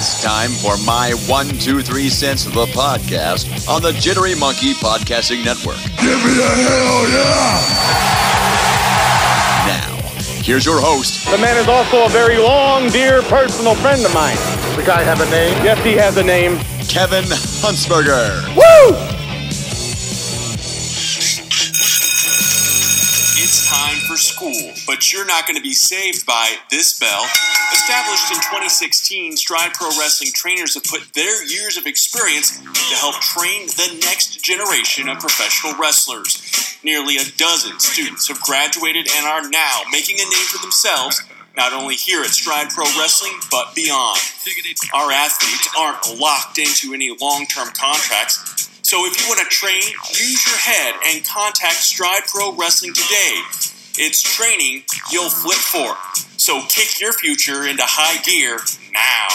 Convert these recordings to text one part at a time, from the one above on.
It's time for my one, two, three cents of the podcast on the Jittery Monkey Podcasting Network. Give me a hell yeah! Now, here's your host, The man is also a very long, dear personal friend of mine. The guy have a name? Yes, he has a name. Kevin Huntsberger. It's school, but you're not going to be saved by this bell. Established in 2016, Stride Pro Wrestling trainers have put their years of experience to help train the next generation of professional wrestlers. Nearly a dozen students have graduated and are now making a name for themselves, not only here at Stride Pro Wrestling, but beyond. Our athletes aren't locked into any long term contracts. So if you want to train, use your head and contact Stride Pro Wrestling today. It's training you'll flip for. So kick your future into high gear now.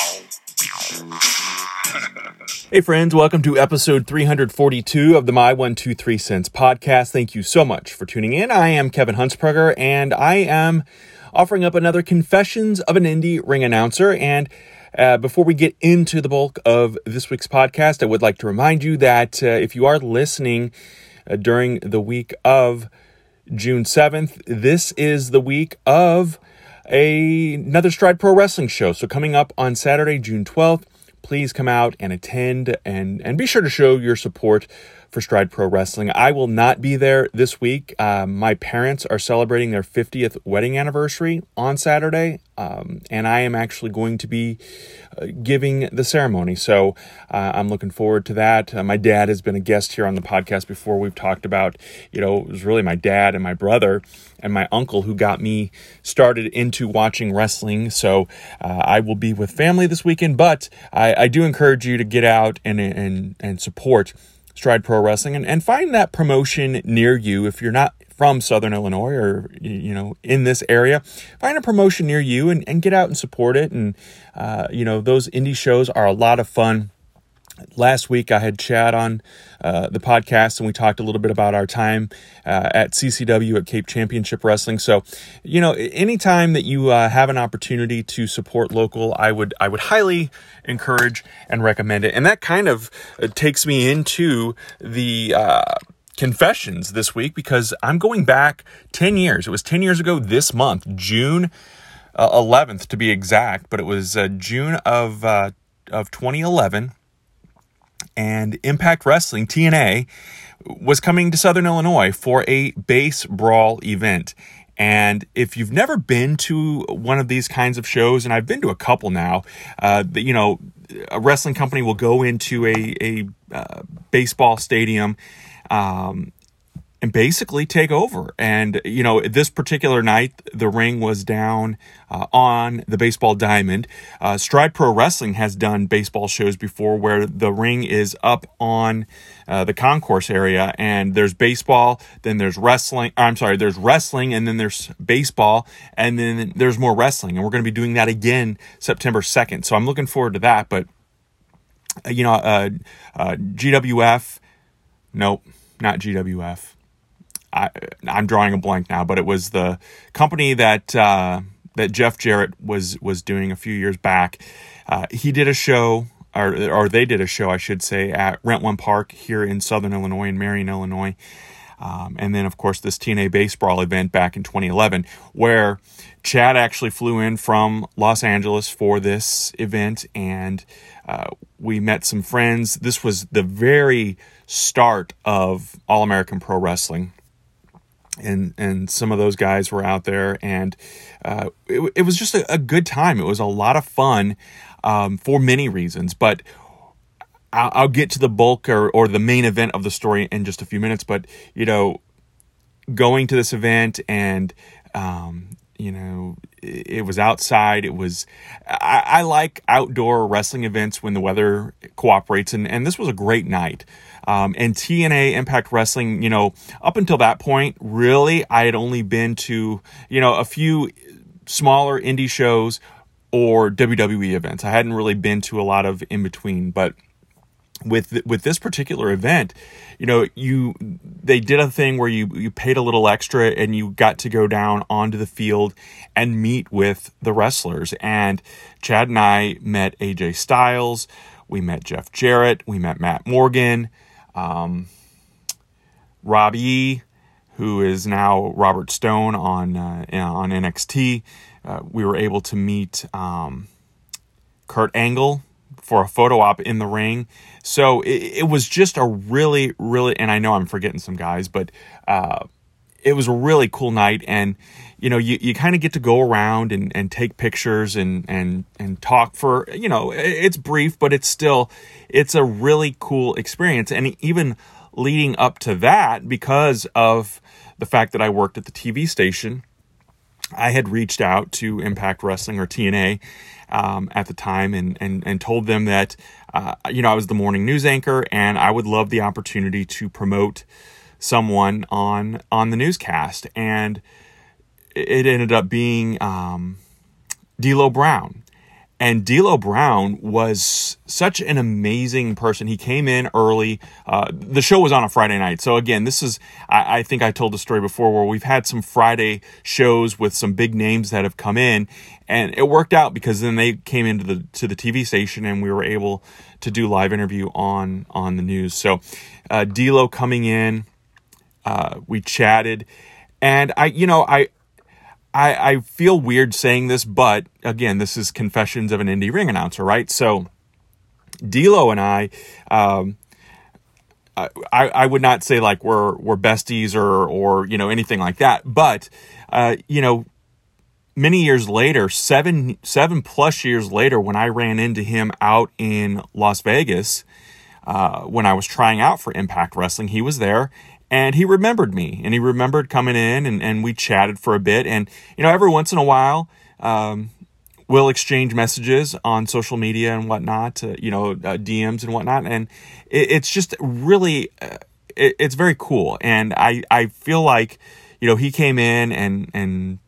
Hey, friends, welcome to episode 342 of the My 123 Cents podcast. Thank you so much for tuning in. I am Kevin Huntsberger, and I am offering up another Confessions of an Indie Ring Announcer. And uh, before we get into the bulk of this week's podcast, I would like to remind you that uh, if you are listening uh, during the week of June 7th, this is the week of a, another Stride Pro Wrestling show. So, coming up on Saturday, June 12th, please come out and attend and, and be sure to show your support for Stride Pro Wrestling. I will not be there this week. Uh, my parents are celebrating their 50th wedding anniversary on Saturday, um, and I am actually going to be uh, giving the ceremony. So uh, I'm looking forward to that. Uh, my dad has been a guest here on the podcast before. We've talked about, you know, it was really my dad and my brother and my uncle who got me started into watching wrestling. So uh, I will be with family this weekend, but I, I do encourage you to get out and and and support Stride Pro Wrestling and, and find that promotion near you if you're not from Southern Illinois or you know in this area. Find a promotion near you and, and get out and support it. And uh, you know those indie shows are a lot of fun last week I had Chad on uh, the podcast and we talked a little bit about our time uh, at CCW at Cape Championship Wrestling. So, you know, anytime that you uh, have an opportunity to support local, I would I would highly encourage and recommend it. And that kind of uh, takes me into the uh, confessions this week because I'm going back 10 years. It was 10 years ago this month, June uh, 11th to be exact, but it was June of of 2011 and Impact Wrestling, TNA, was coming to Southern Illinois for a base brawl event. And if you've never been to one of these kinds of shows, and I've been to a couple now, uh, you know, a wrestling company will go into a, a uh, baseball stadium um, and basically take over. And, you know, this particular night, the ring was down uh, on the baseball diamond. Uh, Stride Pro Wrestling has done baseball shows before where the ring is up on uh, the concourse area and there's baseball, then there's wrestling. I'm sorry, there's wrestling and then there's baseball and then there's more wrestling. And we're going to be doing that again September 2nd. So I'm looking forward to that. But, uh, you know, uh, uh, GWF, nope, not GWF. I, am drawing a blank now, but it was the company that uh, that Jeff Jarrett was was doing a few years back. Uh, he did a show, or or they did a show, I should say, at Rent One Park here in Southern Illinois, in Marion, Illinois. Um, and then, of course, this TNA Base Brawl event back in 2011, where Chad actually flew in from Los Angeles for this event, and uh, we met some friends. This was the very start of All American Pro Wrestling and and some of those guys were out there, and uh, it, it was just a, a, good time. It was a lot of fun um, for many reasons, but. I'll, I'll get to the bulk or, or the main event of the story in just a few minutes. But, you know, going to this event and um, you know, it was outside. It was, I, I, like outdoor wrestling events when the weather cooperates, and, and this was a great night. Um, and TNA Impact Wrestling, you know, up until that point, really, I had only been to, you know, a few smaller indie shows or WWE events. I hadn't really been to a lot of in between, but with with this particular event, you know, you they did a thing where you you paid a little extra and you got to go down onto the field and meet with the wrestlers. And Chad and I met AJ Styles, we met Jeff Jarrett, we met Matt Morgan, um, Rob who is now Robert Stone on uh, on NXT. Uh, we were able to meet um, Kurt Angle for a photo op in the ring. So it, it, was just a really, really, and I know I'm forgetting some guys, but uh, it was a really cool night. And you know, you, you kind of get to go around and, and take pictures and and and talk for you know, it's brief, but it's still it's a really cool experience. And even leading up to that, because of the fact that I worked at the TV station. I had reached out to Impact Wrestling or TNA um, at the time and, and, and told them that, uh, you know, I was the morning news anchor and I would love the opportunity to promote someone on, on the newscast. And it ended up being um, D'Lo Brown. And D'Lo Brown was such an amazing person. He came in early. Uh, the show was on a Friday night, so again, this is I, I, think I told the story before where we've had some Friday shows with some big names that have come in, and it worked out because then they came into the to the TV station and we were able to do live interview on on the news. So, uh, D'Lo coming in, uh, we chatted, and I you know I I, I feel weird saying this, but again, this is confessions of an indie ring announcer, right? So, D'Lo and I, um, I, I would not say like we're we're besties or or you know anything like that, but uh, you know, many years later, seven seven plus years later, when I ran into him out in Las Vegas, uh, when I was trying out for Impact Wrestling, he was there and he remembered me and he remembered coming in and, and we chatted for a bit and you know every once in a while um, we'll exchange messages on social media and whatnot uh, you know uh, dms and whatnot and it, it's just really uh, it, it's very cool and i i feel like you know he came in and and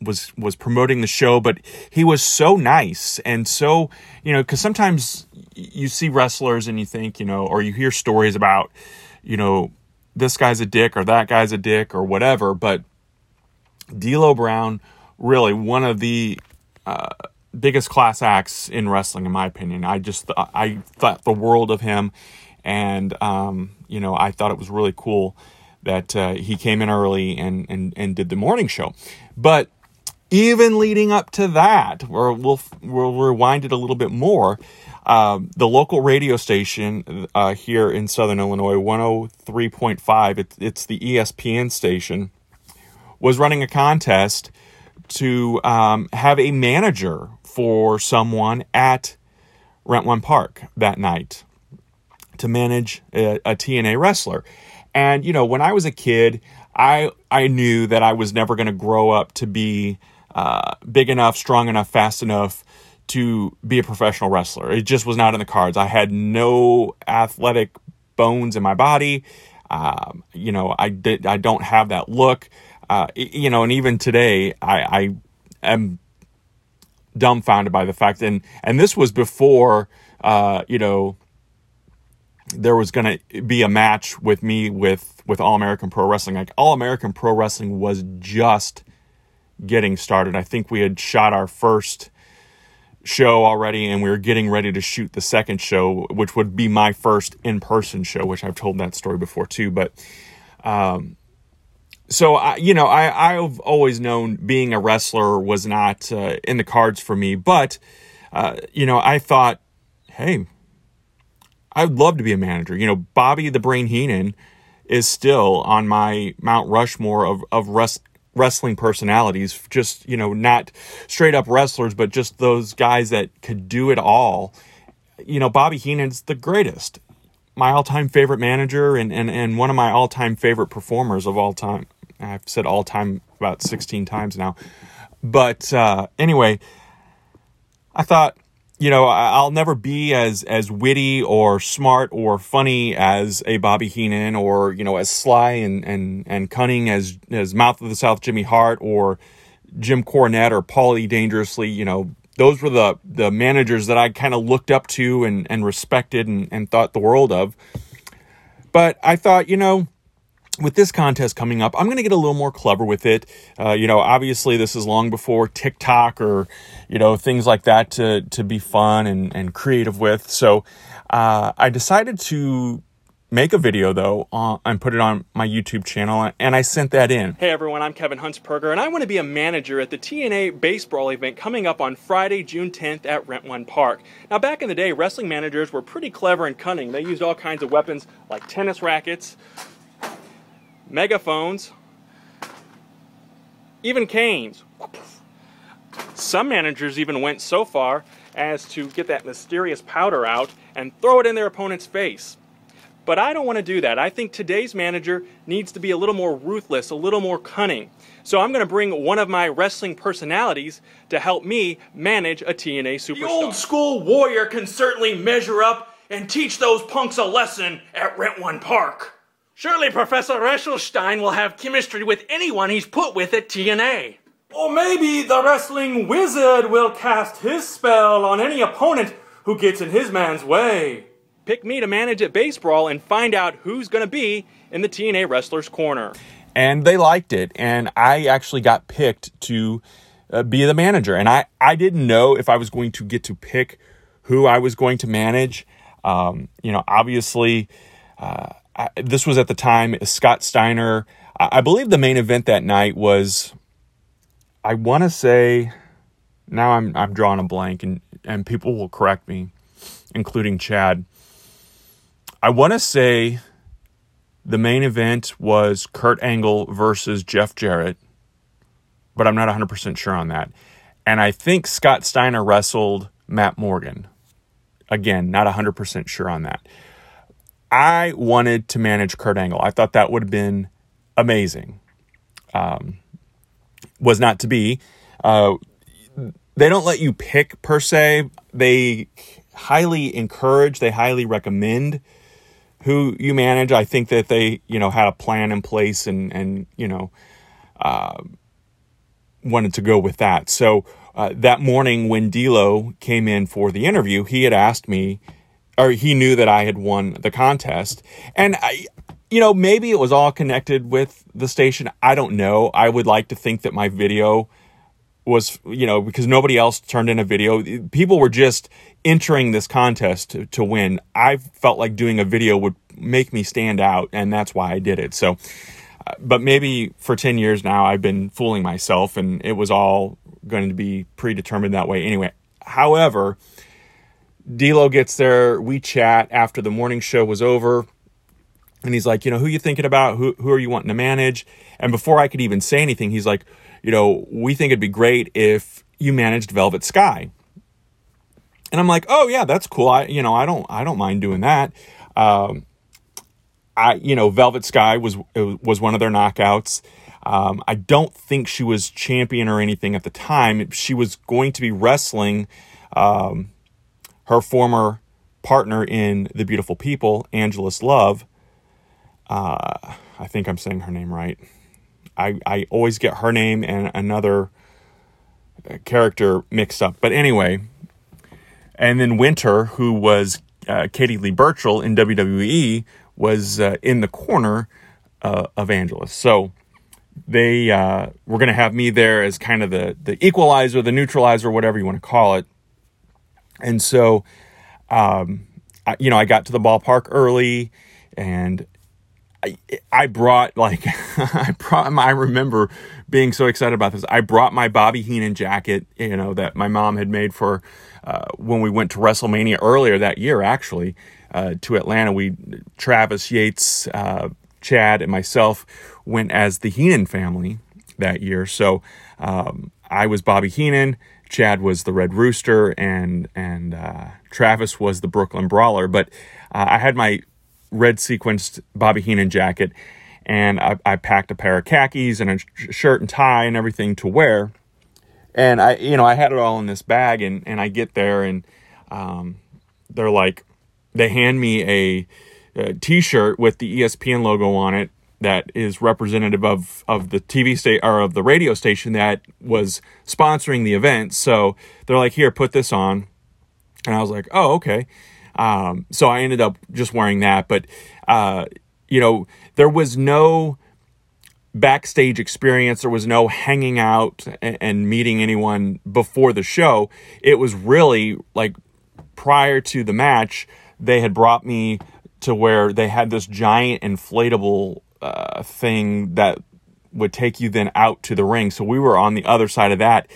was was promoting the show but he was so nice and so you know because sometimes you see wrestlers and you think you know or you hear stories about you know this guy's a dick or that guy's a dick or whatever. But D'Lo Brown, really one of the uh, biggest class acts in wrestling, in my opinion. I just I thought the world of him, and um, you know I thought it was really cool that uh, he came in early and and and did the morning show. But even leading up to that, or we'll we'll rewind it a little bit more. Um, the local radio station uh, here in Southern Illinois, 103.5, it, it's the ESPN station, was running a contest to um, have a manager for someone at Rent One Park that night to manage a, a TNA wrestler. And, you know, when I was a kid, I, I knew that I was never going to grow up to be uh, big enough, strong enough, fast enough to be a professional wrestler. It just was not in the cards. I had no athletic bones in my body. Um, you know, I did. I don't have that look. Uh, you know, and even today, I, I am dumbfounded by the fact, and and this was before, uh, you know, there was going to be a match with me with with All American Pro Wrestling. Like All American Pro Wrestling was just getting started. I think we had shot our first show already and we were getting ready to shoot the second show which would be my first in-person show which i've told that story before too. But um, so I, you know I, i've always known being a wrestler was not uh, in the cards for me. But uh, you know i thought hey i would love to be a manager. You know bobby the brain heenan is still on my mount rushmore of, of rest, wrestling personalities, just, you know, not straight up wrestlers, but just those guys that could do it all. You know, Bobby Heenan's the greatest. My all time favorite manager and, and, and one of my all time favorite performers of all time. I've said all time about 16 times now. But uh, anyway, I thought, you know, I'll never be as as witty or smart or funny as a Bobby Heenan, or you know, as sly and and and cunning as as Mouth of the South Jimmy Hart or Jim Cornette or Paulie Dangerously. You know, those were the the managers that I kind of looked up to and and respected and, and thought the world of. But I thought, you know, with this contest coming up, I'm going to get a little more clever with it. Uh, you know, obviously, this is long before TikTok or, you know, things like that to, to be fun and, and creative with. So uh, I decided to make a video though uh, and put it on my YouTube channel and I sent that in. Hey everyone, I'm Kevin Huntsberger and I want to be a manager at the TNA baseball event coming up on Friday, June 10th at Rent One Park. Now back in the day, wrestling managers were pretty clever and cunning. They used all kinds of weapons like tennis rackets, megaphones, even canes. Some managers even went so far as to get that mysterious powder out and throw it in their opponent's face. But I don't want to do that. I think today's manager needs to be a little more ruthless, a little more cunning. So I'm going to bring one of my wrestling personalities to help me manage a TNA superstar. The old school warrior can certainly measure up and teach those punks a lesson at Rent One Park. Surely Professor Resselstein will have chemistry with anyone he's put with at TNA. Or maybe the wrestling wizard will cast his spell on any opponent who gets in his man's way. Pick me to manage at Baseball and find out who's going to be in the TNA Wrestlers Corner. And they liked it, and I actually got picked to uh, be the manager. And I, I didn't know if I was going to get to pick who I was going to manage. Um, you know, obviously, uh, I, this was at the time uh, Scott Steiner. I, I believe the main event that night was, I want to say, now I'm I'm drawing a blank, and and people will correct me, including Chad. I want to say the main event was Kurt Angle versus Jeff Jarrett, but I'm not 100% sure on that. And I think Scott Steiner wrestled Matt Morgan. Again, not 100% sure on that. I wanted to manage Kurt Angle. I thought that would have been amazing. Um, was not to be. Uh, they don't let you pick per se. They highly encourage, they highly recommend who you manage. I think that they, you know, had a plan in place and, and you know, uh, wanted to go with that. So uh, that morning when D'Lo came in for the interview, he had asked me or he knew that I had won the contest. And I, you know, maybe it was all connected with the station. I don't know. I would like to think that my video was, you know, because nobody else turned in a video. People were just entering this contest to, to win. I felt like doing a video would make me stand out, and that's why I did it. So, uh, but maybe for 10 years now, I've been fooling myself, and it was all going to be predetermined that way anyway. However, D'Lo gets there. We chat after the morning show was over, and he's like, you know, who you thinking about? Who who are you wanting to manage? And before I could even say anything, he's like, you know, we think it'd be great if you managed Velvet Sky. And I'm like, oh yeah, that's cool. I you know I don't I don't mind doing that. Um, I you know Velvet Sky was was one of their knockouts. Um, I don't think she was champion or anything at the time. She was going to be wrestling. Um, her former partner in The Beautiful People, Angelus Love. Uh, I think I'm saying her name right. I, I always get her name and another uh, character mixed up. But anyway, and then Winter, who was uh, Katie Lea Burchill in WWE, was uh, in the corner uh, of Angelus. So they uh, were going to have me there as kind of the, the equalizer, the neutralizer, whatever you want to call it. And so, um, I, you know, I got to the ballpark early and I, I brought like I brought I remember being so excited about this. I brought my Bobby Heenan jacket, you know, that my mom had made for uh, when we went to WrestleMania earlier that year. Actually, uh, to Atlanta, we Travis Yates, uh, Chad, and myself went as the Heenan family that year. So um, I was Bobby Heenan. Chad was the Red Rooster and and uh, Travis was the Brooklyn Brawler. But uh, I had my red sequenced Bobby Heenan jacket, and I, I, packed a pair of khakis and a shirt and tie and everything to wear and I, you know, I had it all in this bag, and and I get there, and um, they're like, they hand me a a t-shirt with the ESPN logo on it that is representative of of the TV state or of the radio station that was sponsoring the event. So they're like, "Here, put this on," and I was like, "Oh, okay." Um, so I ended up just wearing that, but uh, you know, there was no backstage experience. There was no hanging out and, and meeting anyone before the show. It was really like prior to the match, they had brought me to where they had this giant inflatable uh, thing that would take you then out to the ring. So we were on the other side of that,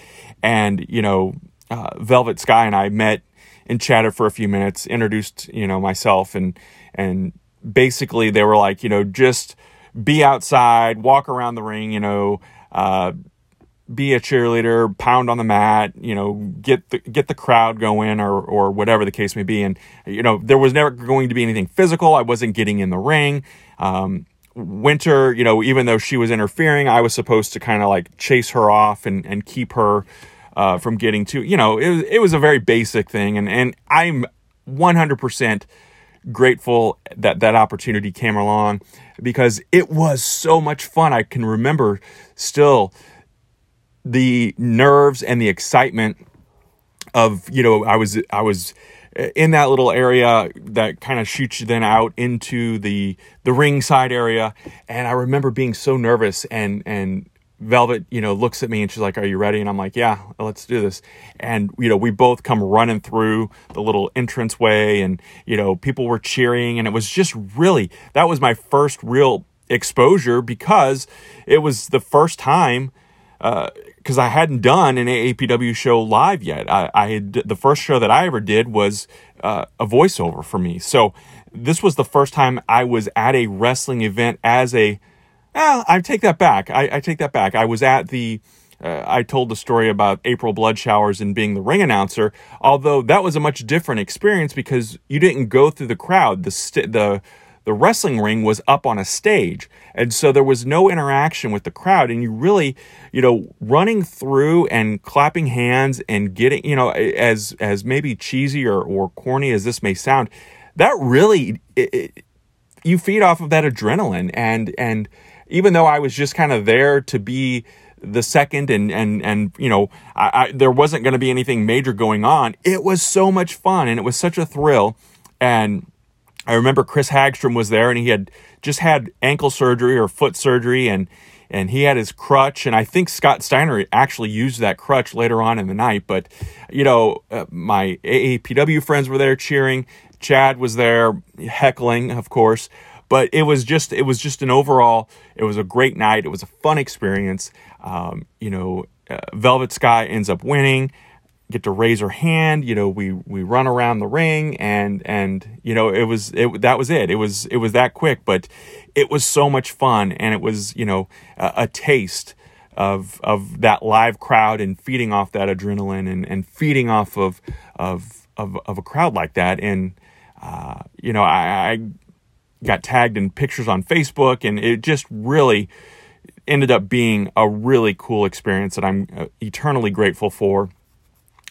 and you know, uh, Velvet Sky and I met and chatted for a few minutes, introduced you know myself, and and basically they were like, you know, just be outside, walk around the ring, you know. Uh, be a cheerleader, pound on the mat, you know, get the get the crowd going or or whatever the case may be. And you know, there was never going to be anything physical. I wasn't getting in the ring. Um, Winter, you know, even though she was interfering, I was supposed to kind of like chase her off and and keep her uh, from getting to. You know, it was it was a very basic thing, and and I'm 100 percent grateful that that opportunity came along because it was so much fun. I can remember still the nerves and the excitement of you know I was I was in that little area that kind of shoots you then out into the the ringside area and I remember being so nervous and and Velvet, you know, looks at me and she's like, "Are you ready?" And I'm like, "Yeah, let's do this." And you know, we both come running through the little entranceway, and you know, people were cheering, and it was just really that was my first real exposure because it was the first time because uh, I hadn't done an AAPW show live yet. I, I, had the first show that I ever did was uh, a voiceover for me. So this was the first time I was at a wrestling event as a. Eh, I take that back. I, I, take that back. I was at the. Uh, I told the story about April blood showers and being the ring announcer. Although that was a much different experience because you didn't go through the crowd. The st- the the wrestling ring was up on a stage. And so there was no interaction with the crowd. And you really, you know, running through and clapping hands and getting, you know, as, as maybe cheesy or, or corny as this may sound, that really, it, it, you feed off of that adrenaline. And, and even though I was just kind of there to be the second and and and you know I, I there wasn't going to be anything major going on it was so much fun and it was such a thrill and I remember Chris Hagstrom was there and he had just had ankle surgery or foot surgery and and he had his crutch and I think Scott Steiner actually used that crutch later on in the night but you know uh, my AAPW friends were there cheering Chad was there heckling of course but it was just it was just an overall it was a great night it was a fun experience. Um, you know uh, Velvet Sky ends up winning get to raise her hand you know we we run around the ring and and you know it was it that was it. It was it was that quick but it was so much fun and it was you know a, a taste of of that live crowd and feeding off that adrenaline and and feeding off of of of, of a crowd like that. And uh, you know I, I got tagged in pictures on Facebook and it just really ended up being a really cool experience that I'm uh, eternally grateful for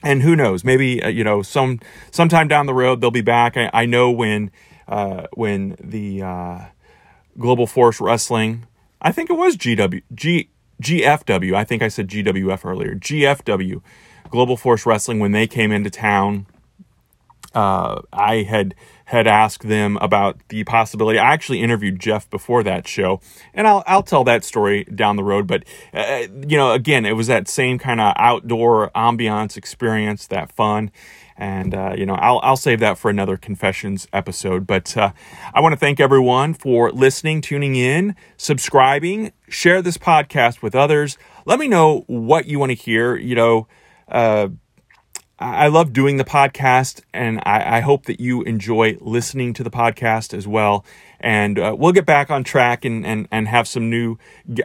and who knows? Maybe uh, you know some sometime down the road they'll be back. I, I know when uh, when the uh, global force wrestling i think it was gw G, gfw i think i said gwf earlier. Gfw global force wrestling when they came into town uh, i had had asked them about the possibility. I actually interviewed Jeff before that show, and I'll I'll tell that story down the road. But uh, you know, again, it was that same kind of outdoor ambiance experience, that fun. And uh, you know, I'll I'll save that for another confessions episode. But uh, I want to thank everyone for listening, tuning in, subscribing, share this podcast with others. Let me know what you want to hear. You know, uh, I love doing the podcast, and I, I, hope that you enjoy listening to the podcast as well. And uh, we'll get back on track and, and, and have some new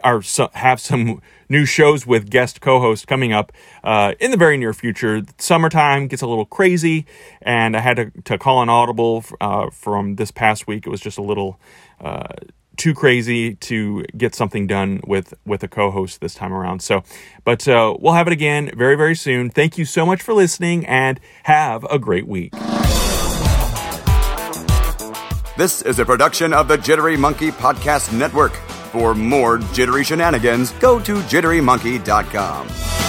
or so, have some new shows with guest co-hosts coming up uh, in the very near future. Summertime gets a little crazy, and I had to, to call an audible uh, from this past week. It was just a little uh, too crazy to get something done with with a co-host this time around. So, but uh, we'll have it again very very soon. Thank you so much for listening, and have a great week. This is a production of the Jittery Monkey Podcast Network. For more jittery shenanigans, go to jitterymonkey.com.